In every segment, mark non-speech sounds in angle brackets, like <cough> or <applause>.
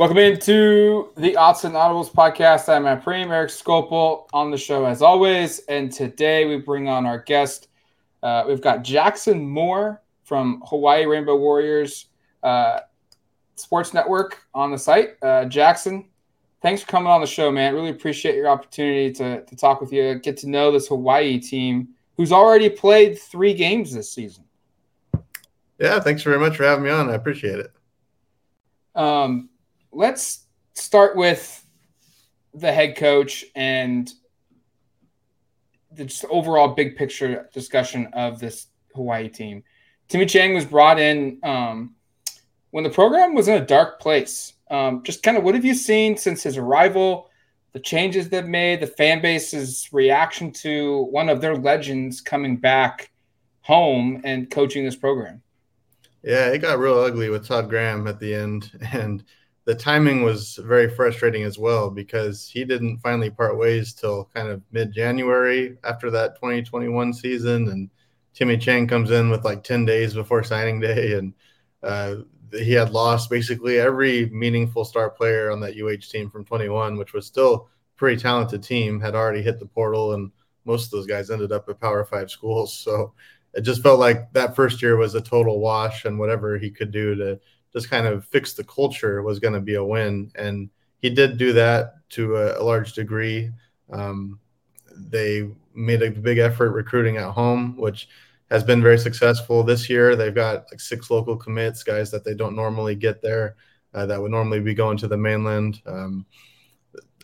Welcome into the Autzen Audibles podcast. I'm Matt Prehm, Eric Skopil on the show as always. And today we bring on our guest. Uh, we've got Jackson Moore from Hawaii Rainbow Warriors uh, Sports Network on the site. Uh, Jackson, thanks for coming on the show, man. Really appreciate your opportunity to, to talk with you, get to know this Hawaii team who's already played three games this season. Yeah, thanks very much for having me on. I appreciate it. Um, let's start with the head coach and the just overall big picture discussion of this Hawaii team. Timmy Chang was brought in um, when the program was in a dark place. Um, just kind of what have you seen since his arrival? The changes they've made, the fan base's reaction to one of their legends coming back home and coaching this program. Yeah, it got real ugly with Todd Graham at the end, <laughs> and the timing was very frustrating as well because he didn't finally part ways till kind of mid January after that 2021 season. And Timmy Chang comes in with like 10 days before signing day. And uh, he had lost basically every meaningful star player on that UH team from 21, which was still pretty talented team, had already hit the portal. And most of those guys ended up at Power Five schools. So it just felt like that first year was a total wash and whatever he could do to just kind of fix the culture was going to be a win. And he did do that to a, a large degree. Um, they made a big effort recruiting at home, which has been very successful this year. They've got like six local commits, guys that they don't normally get there, uh, that would normally be going to the mainland. Um,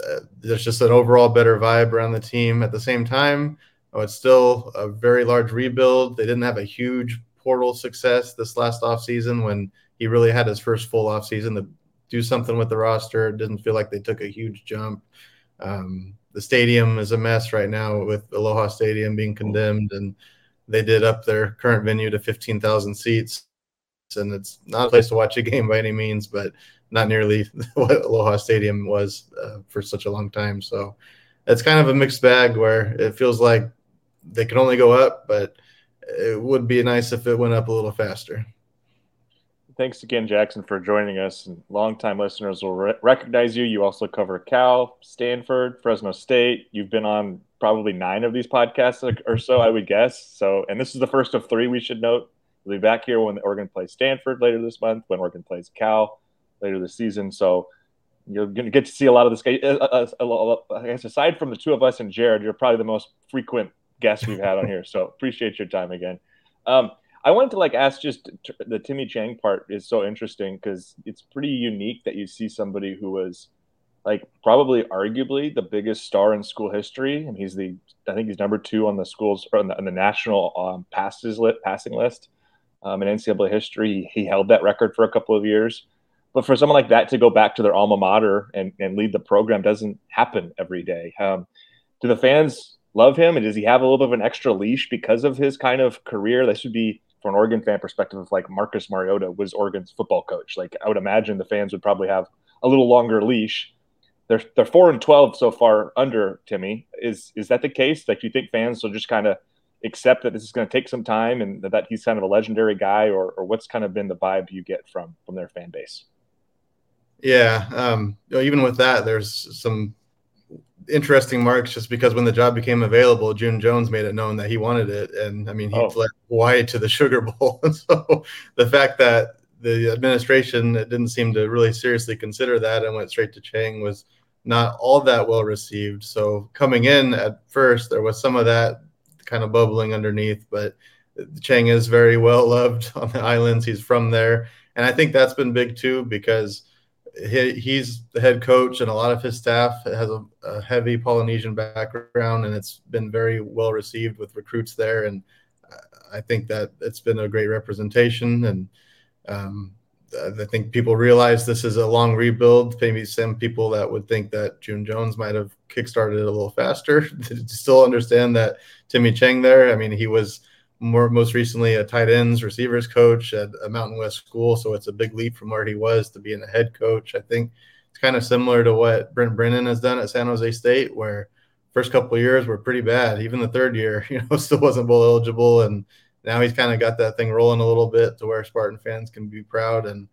uh, there's just an overall better vibe around the team. At the same time, oh, it's still a very large rebuild. They didn't have a huge portal success this last offseason when he really had his first full off season to do something with the roster. It didn't feel like they took a huge jump. Um, the stadium is a mess right now with Aloha Stadium being condemned, and they did up their current venue to 15,000 seats. And it's not a place to watch a game by any means, but not nearly <laughs> what Aloha Stadium was uh, for such a long time. So it's kind of a mixed bag where it feels like they can only go up, but it would be nice if it went up a little faster thanks again, Jackson, for joining us. And longtime listeners will re- recognize you. You also cover Cal, Stanford, Fresno State. You've been on probably nine of these podcasts or so, I would guess. So, and this is the first of three. We should note. We'll be back here when Oregon plays Stanford later this month. When Oregon plays Cal later this season. So. You're going to get to see a lot of this guy. Uh, uh, uh, I guess aside from the two of us and Jared, you're probably the most frequent guest we've had on here. So appreciate your time again. Um, I wanted to like ask just the Timmy Chang part is so interesting because it's pretty unique that you see somebody who was like probably arguably the biggest star in school history, and he's the I think he's number two on the schools on the, on the national um, passes lit passing list um, in NCAA history. He, he held that record for a couple of years, but for someone like that to go back to their alma mater and, and lead the program doesn't happen every day. Um, do the fans love him, and does he have a little bit of an extra leash because of his kind of career? This would be from an Oregon fan perspective, if like Marcus Mariota was Oregon's football coach, like I would imagine the fans would probably have a little longer leash. They're they're four and twelve so far under Timmy. Is is that the case? Like, do you think fans will just kind of accept that this is going to take some time and that he's kind of a legendary guy, or or what's kind of been the vibe you get from from their fan base? Yeah, um, even with that, there's some interesting marks just because when the job became available, June Jones made it known that he wanted it, and I mean he oh. fled Hawaii to the <laughs> Sugar Bowl. and <laughs> so the fact that the administration didn't seem to really seriously consider that and went straight to Chang was not all that well received. So coming in at first, there was some of that kind of bubbling underneath, but Chang is very well loved <laughs> on the islands. He's from there, and I think that's been big too because he, he's the head coach, and a lot of his staff has a, a, heavy Polynesian background, and it's been very well received with recruits there. And I think that it's been a great representation, and um, I think people realize this is a long rebuild. Maybe some people that would think that June Jones might have kickstarted it a little faster <laughs> still understand that Timmy Chang there. I mean, he was more most recently a tight ends receivers coach at a Mountain West school. So it's a big leap from where he was to being a head coach. I think it's kind of similar to what Brent Brennan has done at San Jose State, where first couple years were pretty bad. Even the third year, <laughs> you know, still wasn't bowl eligible, and now he's kind of got that thing rolling a little bit to where Spartan fans can be proud. And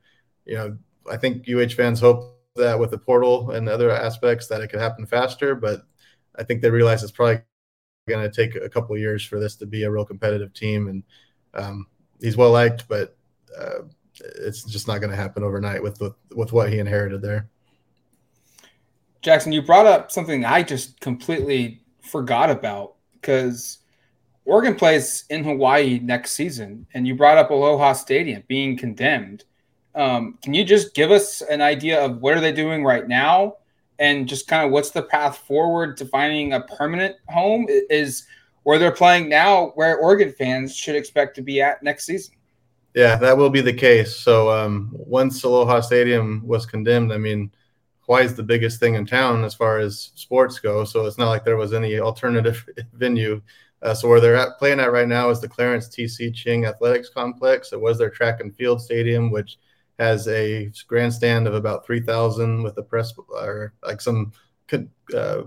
you know, I think UH fans hope that with the portal and other aspects that it could happen faster, but I think they realize it's probably going to take a couple years for this to be a real competitive team. And um, he's well liked, but uh, it's just not going to happen overnight with, with with what he inherited there. Jackson, you brought up something I just completely forgot about because Oregon plays in Hawaii next season, and you brought up Aloha Stadium being condemned. Um, can you just give us an idea of what are they doing right now, and just kind of what's the path forward to finding a permanent home? Is where they're playing now, where Oregon fans should expect to be at next season? Yeah, that will be the case. So um, once Aloha Stadium was condemned, I mean, Hawaii's the biggest thing in town as far as sports go. So it's not like there was any alternative <laughs> venue. Uh, so where they're at, playing at right now is the Clarence T.C. Ching Athletics Complex. It was their track and field stadium, which has a grandstand of about 3,000 with a press or like some uh,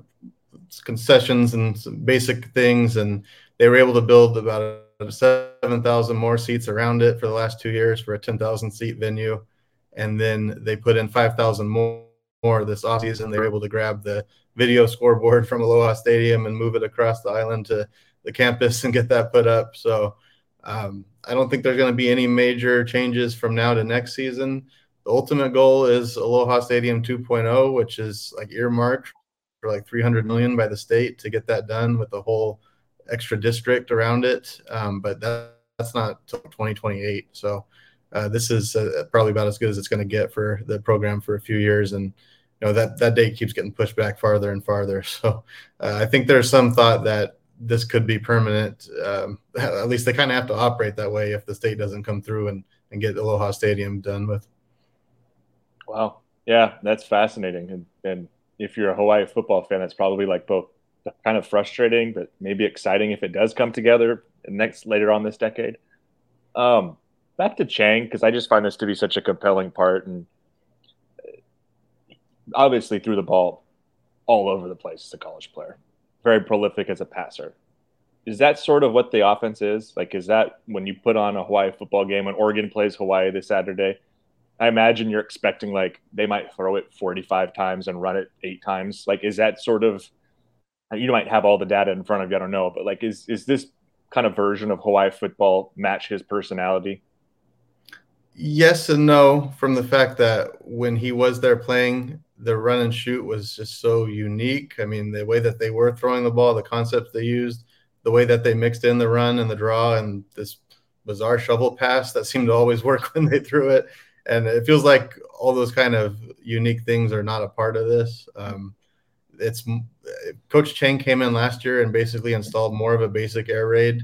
concessions and some basic things. And they were able to build about 7,000 more seats around it for the last two years for a 10,000 seat venue. And then they put in 5,000 more, more this offseason. They were able to grab the video scoreboard from Aloha Stadium and move it across the island to the campus and get that put up. So um, I don't think there's going to be any major changes from now to next season. The ultimate goal is Aloha Stadium 2.0, which is like earmarked for like 300 million by the state to get that done with the whole extra district around it. Um, but that, that's not till 2028. So uh, this is uh, probably about as good as it's going to get for the program for a few years. And you know that that date keeps getting pushed back farther and farther. <laughs> So uh, I think there's some thought that this could be permanent. Um, <laughs> at least they kind of have to operate that way if the state doesn't come through and, and get Aloha Stadium done with. Wow. Yeah, that's fascinating. And, and if you're a Hawaii football fan, that's probably like both kind of frustrating, but maybe exciting if it does come together next later on this decade. Um, back to Chang, because I just find this to be such a compelling part. And obviously, threw the ball all over the place as a college player very prolific as a passer. Is that sort of what the offense is? Like, is that when you put on a Hawaii football game when Oregon plays Hawaii this Saturday? I imagine you're expecting like they might throw it 45 times and run it eight times. Like, is that sort of you might have all the data in front of you? I don't know, but like, is is this kind of version of Hawaii football match his personality? Yes and no. From the fact that when he was there playing, the run and shoot was just so unique. I mean, the way that they were throwing the ball, the concepts they used, the way that they mixed in the run and the draw, and this bizarre shovel pass that seemed to always <laughs> work when they threw it. And it feels like all those kind of unique things are not a part of this. Um, it's Coach Chang came in last year and basically installed more of a basic air raid,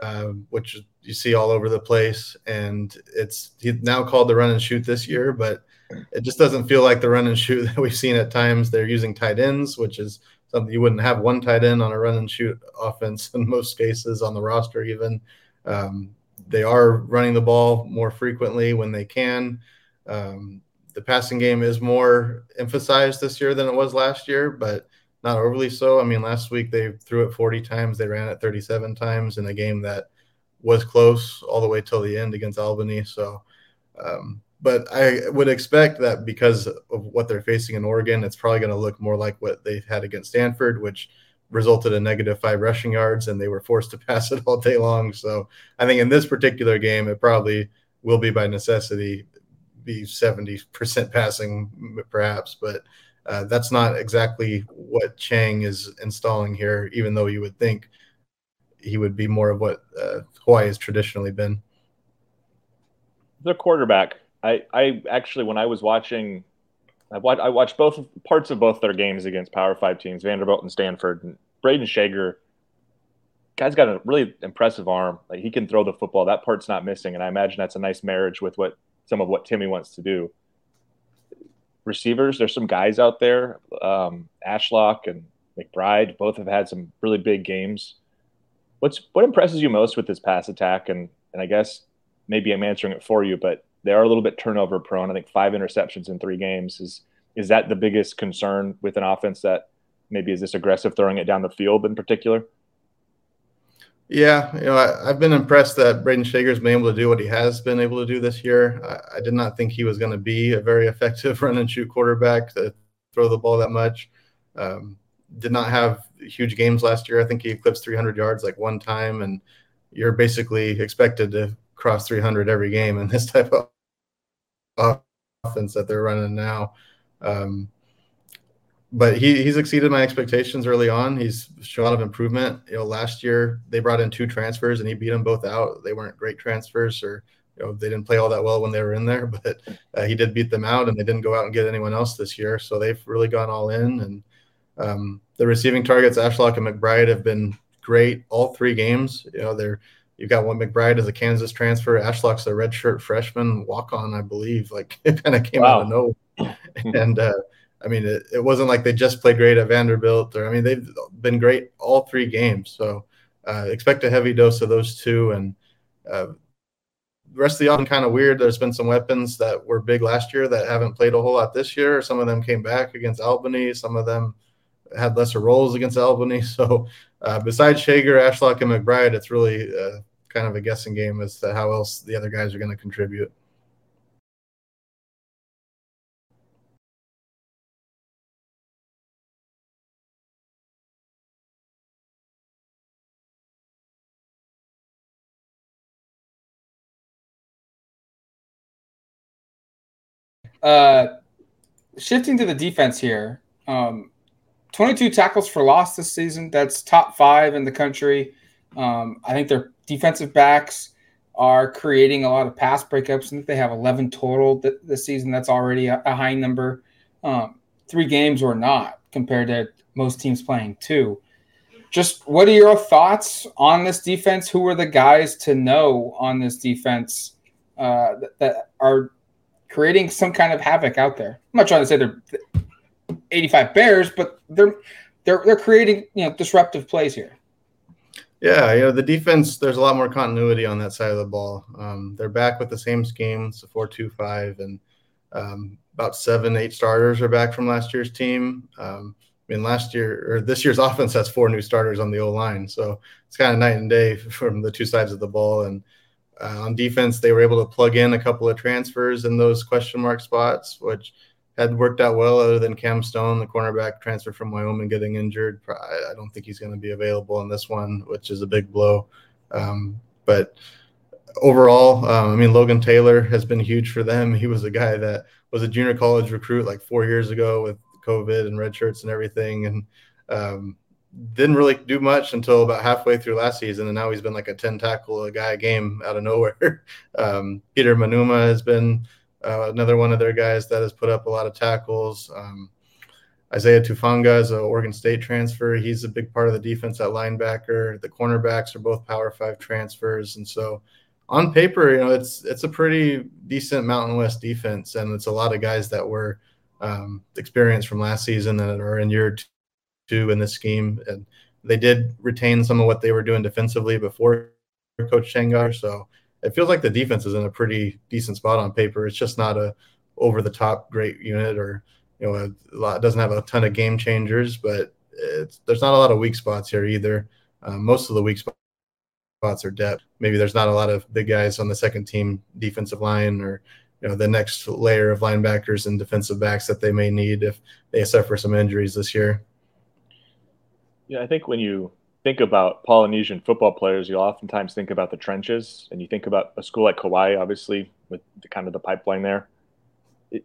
uh, which you see all over the place. And it's now called the run and shoot this year, but it just doesn't feel like the run and shoot <laughs> that we've seen at times. They're using tight ends, which is something you wouldn't have one tight end on a run and shoot <laughs> offense in most cases on the roster, even. Um, they are running the ball more frequently when they can. Um, the passing game is more emphasized this year than it was last year, but not overly so. I mean, last week they threw it 40 times, they ran it 37 times in a game that was close all the way till the end against Albany. So, um, but I would expect that because of what they're facing in Oregon, it's probably going to look more like what they've had against Stanford, which resulted in negative five rushing yards, and they were forced to <laughs> pass it all day long. So I think in this particular game, it probably will be by necessity be 70% <laughs> passing, perhaps, but uh, that's not exactly what Chang is installing here, even though you would think he would be more of what uh, Hawaii has traditionally been. The quarterback, I, I actually when I was watching, I watched, I watched both parts of both their games against Power Five teams, Vanderbilt and Stanford. And Brayden Schager, guy's got a really impressive arm. Like he can throw the football. That part's not missing, and I imagine that's a nice marriage with what some of what Timmy wants to do. Receivers, there's some guys out there. Um, Ashlock and McBride both have had some really big games. What's what impresses you most with this pass attack? And and I guess maybe I'm answering it for you, but they are a little bit turnover prone. I think five interceptions in three games is is that the biggest concern with an offense that maybe is this aggressive throwing it down the field in particular? Yeah, you know, I, have been impressed that Brayden Schager's been able to do what he has been able to do this year. I, I did not think he was going to be a very effective <laughs> run and shoot quarterback to throw the ball that much. Um, did not have huge games last year. I think he eclipsed 300 yards like one time, and you're basically expected to cross 300 every game in this <laughs> type of offense that they're running now. Um, but he, he's exceeded my expectations early on. He's shown a lot of improvement. You know, last year they brought in two transfers and he beat them both out. They weren't great transfers, or you know, they didn't play all that well when they were in there. <laughs> But uh, he did beat them out, and they didn't go out and get anyone else this year. So they've really gone all in. And um, the receiving targets, Ashlock and McBride, have been great all three games. You know, they're you've got one McBride as a Kansas transfer. Ashlock's a redshirt freshman walk on, I believe. Like <laughs> it kind of came wow. out of nowhere. and uh, I mean, it, it wasn't like they just played great at Vanderbilt, or I mean, they've been great all three games. So uh, expect a heavy dose of those two. And uh, the rest of the offense kind of weird. There's been some weapons that were big last year that haven't played a whole lot this year. Some of them came back against Albany. Some of them had lesser roles against Albany. <laughs> So uh, besides Schager, Ashlock, and McBride, it's really uh, kind of a guessing game as to how else the other guys are going to contribute. Uh, shifting to the defense here, um, 22 tackles for loss this season. That's top five in the country. Um, I think their defensive backs are creating a lot of pass breakups. Think they have 11 total th- this season. That's already a, a high number. Um, three games or not compared to most teams playing two. Just what are your thoughts on this defense? Who are the guys to know on this defense uh, that, that are creating some kind of havoc out there. I'm not trying to say they're 85 Bears, but they're they're they're creating you know disruptive plays here. Yeah, you know the defense. There's a lot more continuity on that side of the ball. Um, they're back with the same scheme, it's a four-two-five, and um, about seven, eight starters are back from last year's team. Um, I mean, last year or this year's <laughs> offense has four new starters on the O line, so it's kind of night and day <laughs> from the two sides of the ball. And uh, on defense, they were able to plug in a couple of transfers in those question mark spots, which had worked out well, other than Cam Stone, the cornerback transfer from Wyoming, getting injured. I don't think he's going to be available in this one, which is a big blow. Um, but overall, um, I mean, Logan Taylor has been huge for them. He was a guy that was a junior college recruit like four years ago with COVID and red shirts and everything. And um, didn't really do much until about halfway through last season, and now he's been like a ten tackle a guy game out of nowhere. <laughs> um, Peter Manuma has been uh, another one of their guys that has put up a lot of tackles. Um, Isaiah Tufaga is an Oregon State transfer. He's a big part of the defense at linebacker. The cornerbacks are both Power Five transfers, and so on paper, you know, it's it's a pretty decent Mountain West defense, and it's a lot of guys that were um, experienced from last season that are in year two in this scheme. And they did retain some of what they were doing defensively before Coach Shangar. So it feels like the defense is in a pretty decent spot on paper. It's just not a over the top great unit or you know a lot doesn't have a ton of game changers, but there's not a lot of weak spots here either. Um, most of the weak spots are depth. Maybe there's not a lot of big guys on the second team defensive line or you know the next layer of linebackers and defensive backs that they may need if they suffer some injuries this year. Yeah, I think when you think about Polynesian football players, you oftentimes think about the trenches, and you think about a school like Hawaii, obviously, with the, kind of the pipeline there.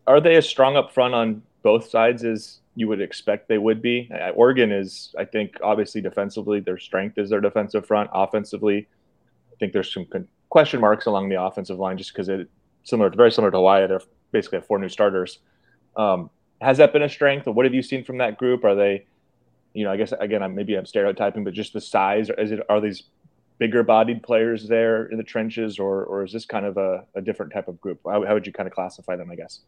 Are they as strong up front on both sides as you would expect they would be? Oregon is, I think, obviously defensively, their strength is their defensive front. Offensively, I think there's some question marks along the offensive line just because it similar, very similar to Hawaii. They're basically have four new starters. Um, has that been a strength, or what have you seen from that group? Are they you know, I guess again, I'm, maybe I'm stereotyping, but just the size. Is it are these bigger bodied players there in the trenches, or or is this kind of a, a different type of group? How, how would you kind of classify them? I guess.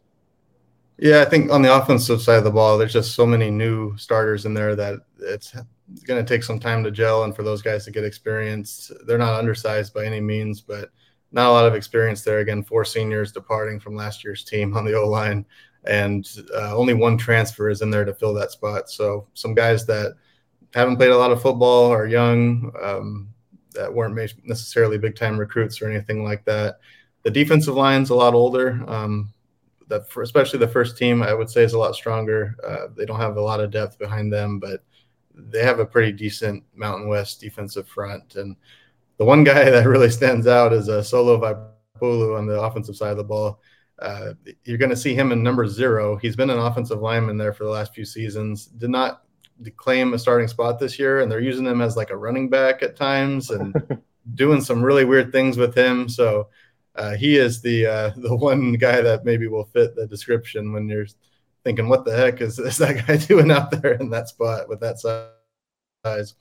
Yeah, I think on the offensive side of the ball, there's just so many new starters in there that it's going to take some time to gel and for those guys to get experience. They're not undersized by any means, but not a lot of experience there. Again, four seniors departing from last year's team on the O line and uh, only one transfer is in there to fill that spot. So some guys that haven't played a lot of football are young. Um, that weren't necessarily big time recruits or anything like that. The defensive line's a lot older. Um, that for, especially the first team, I would say is a lot stronger. Uh, they don't have a lot of depth behind them, but they have a pretty decent Mountain West defensive front. And the one guy <laughs> that really stands out is a uh, Solo Vaipulu on the offensive side of the ball. Uh, you're going to see him in number zero. He's been an offensive lineman there for the last few seasons. Did not claim a starting spot this year, and they're using him as like a running back at times and <laughs> doing some really weird things with him. So uh, he is the uh, <laughs> the one guy that maybe will fit the description when you're thinking, what the heck is, <laughs> is that guy doing out there in that spot with that size?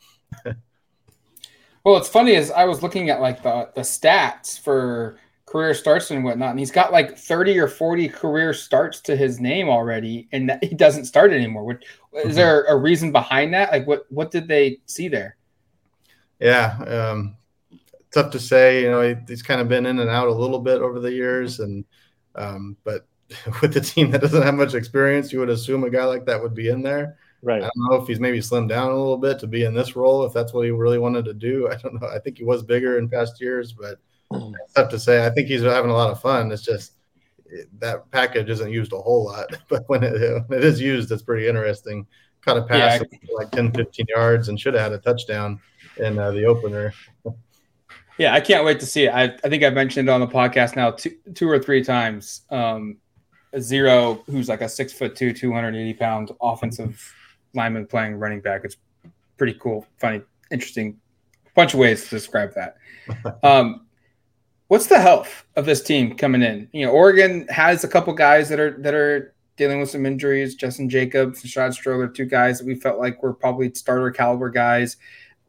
well, it's funny as I was looking at like the the stats for career starts and whatnot, and he's got like 30 or 40 career starts to his name already, and he doesn't start anymore. What, mm-hmm. Is there a reason behind that? Like, what what did they see there? Yeah, um, tough to say. You know, he, he's kind of been in and out a little bit over the years, and um, but <laughs> with the team that doesn't have much experience, you would assume a guy like that would be in there. Right. I don't know if he's maybe slimmed down a little bit to be in this role, if that's what he really wanted to do. I don't know. I think he was bigger in past years, but. It's tough to say. I think he's having a lot of fun. It's just that package isn't used a whole lot, <laughs> but when it, when it is used, it's pretty interesting. Caught a pass yeah. like 10, 15 yards and should have had a touchdown in uh, the opener. <laughs> Yeah, I can't wait to see it. I, I think I've mentioned on the podcast now two, two or three times. Um, zero, who's like a six foot two, 280 pound offensive lineman playing running back. It's pretty cool, funny, interesting. Bunch of ways to describe that. <laughs> Um, what's the health of this team coming in? You know, Oregon has a couple guys that are that are dealing with some injuries. Justin Jacobs and Shad Stroller, two guys that we felt like were probably starter caliber guys.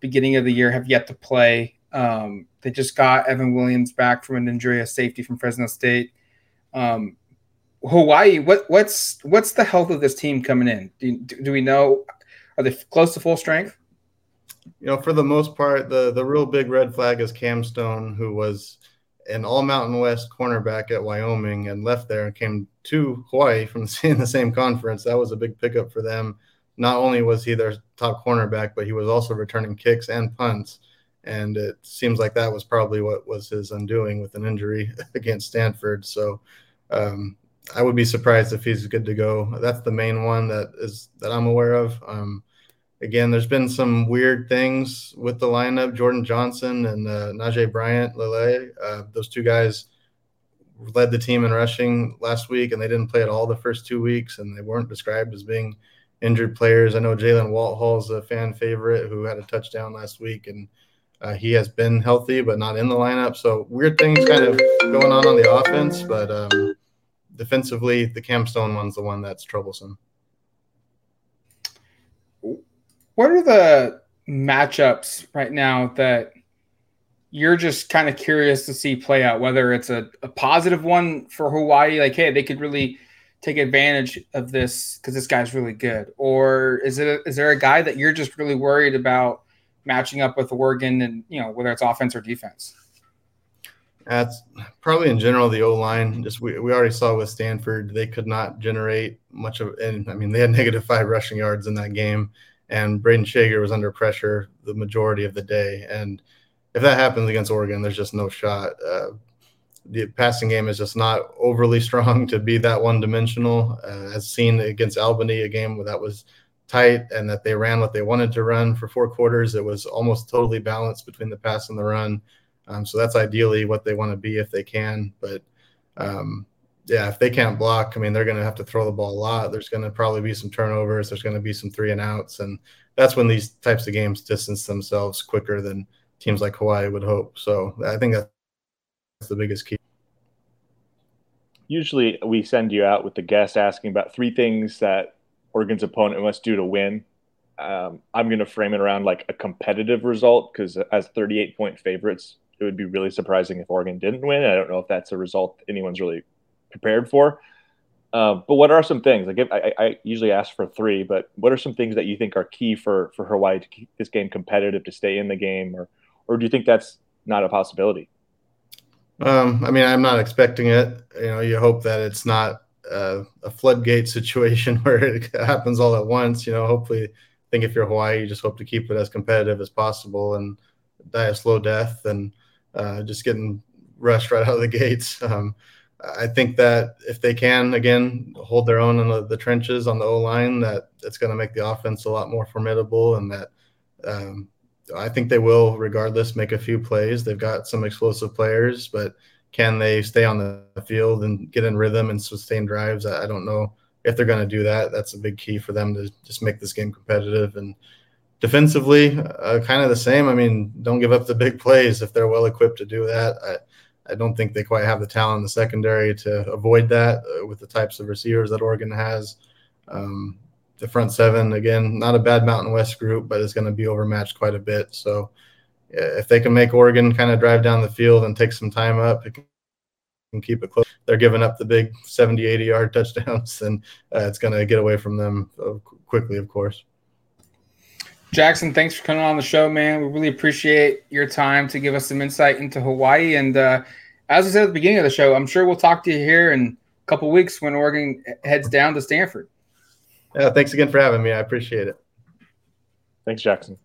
Beginning of the year have yet to play. Um, they just got Evan Williams back from an injury, a safety from Fresno State. Um, Hawaii, what what's what's the health of this team coming in? Do, do we know? Are they close to full strength? You know, for the most part, the the real big red flag is Cam Stone, who was an All Mountain West cornerback at Wyoming and left there and came to Hawaii from <laughs> in the same conference. That was a big pickup for them. Not only was he their top cornerback, but he was also returning kicks and punts and it seems like that was probably what was his undoing with an injury <laughs> against Stanford. So um, I would be surprised if he's good to go. That's the main one that is that I'm aware of. Um, again, there's been some weird things with the lineup. Jordan Johnson and uh, Najee Bryant Lele, uh, those two guys led the team in rushing last week, and they didn't play at all the first two weeks, and they weren't described as being injured players. I know Jalen Walthall is a fan favorite who had a touchdown last week, and uh, he has been healthy, but not in the lineup. So weird things kind of going on on the offense, but um, defensively, the Cam Stone one's the one that's troublesome. What are the matchups right now that you're just kind of curious to see play out? Whether it's a, a positive one for Hawaii, like hey, they could really take advantage of this because this guy's really good, or is it is there a guy that you're just really worried about? matching up with Oregon and you know whether it's offense or defense? That's probably in general the O line. Just we, we already saw with Stanford, they could not generate much of and I mean they had <laughs> negative five rushing yards in that game, and Brayden Schager was under pressure the majority of the day. And if that happens against Oregon, there's just no shot. Uh, the passing game is just not overly <laughs> strong to be that one dimensional, uh, as seen against Albany, a game where that was tight and that they ran what they wanted to run for four quarters. It was almost totally balanced between the pass and the run. Um, so that's ideally what they want to be if they can. But um, yeah, if they can't block, I mean, they're going to have to throw the ball a lot. There's going to probably be some turnovers. There's going to be some three and outs. And that's when these types of games distance themselves quicker than teams like Hawaii would hope. So I think that's the biggest key. Usually we send you out with the guest asking about three things that Oregon's opponent must do to win. Um, I'm going to frame it around like a competitive result because as 38 point favorites, it would be really surprising if Oregon didn't win. I don't know if that's a result anyone's really prepared for. Um, but what are some things? Like I, I, usually ask for three, but what are some things that you think are key for for Hawaii to keep this game competitive, to stay in the game, or or do you think that's not a possibility? Um, I mean, I'm not expecting it. You know, you hope that it's not uh, a floodgate <laughs> situation where it happens all at once. You know, hopefully, I think if you're Hawaii, you just hope to keep it as competitive as possible. And die a slow death than uh, just getting rushed right out of the <laughs> gates. Um, I think that if they can again hold their own in the, the trenches on the O line, that it's going to make the offense a lot more formidable, and that um, I think they will, regardless, make a few plays. They've got some explosive players, but can they stay on the field and get in rhythm and sustain drives? I, I don't know if they're going to do that. That's a big key for them to just make this game competitive and defensively, uh, kind of the same. I mean, don't give up the big plays if they're well equipped to do that. I, I don't think they quite have the talent in the secondary to avoid that uh, with the types of receivers that Oregon has. Um, the front seven, again, not a bad Mountain West group, but it's going to be overmatched quite a bit. So if they can make Oregon kind of drive down the field and take some time up, and keep it close. They're giving up the big 70, 80 yard touchdowns, <laughs> and uh, it's going to get away from them uh, quickly, of course. Jackson, thanks for coming on the show, man. We really appreciate your time to give us some insight into Hawaii. And uh, as I said at the beginning of the show, I'm sure we'll talk to you here in a couple weeks when Oregon heads down to Stanford. Yeah, thanks again for having me. I appreciate it. Thanks, Jackson.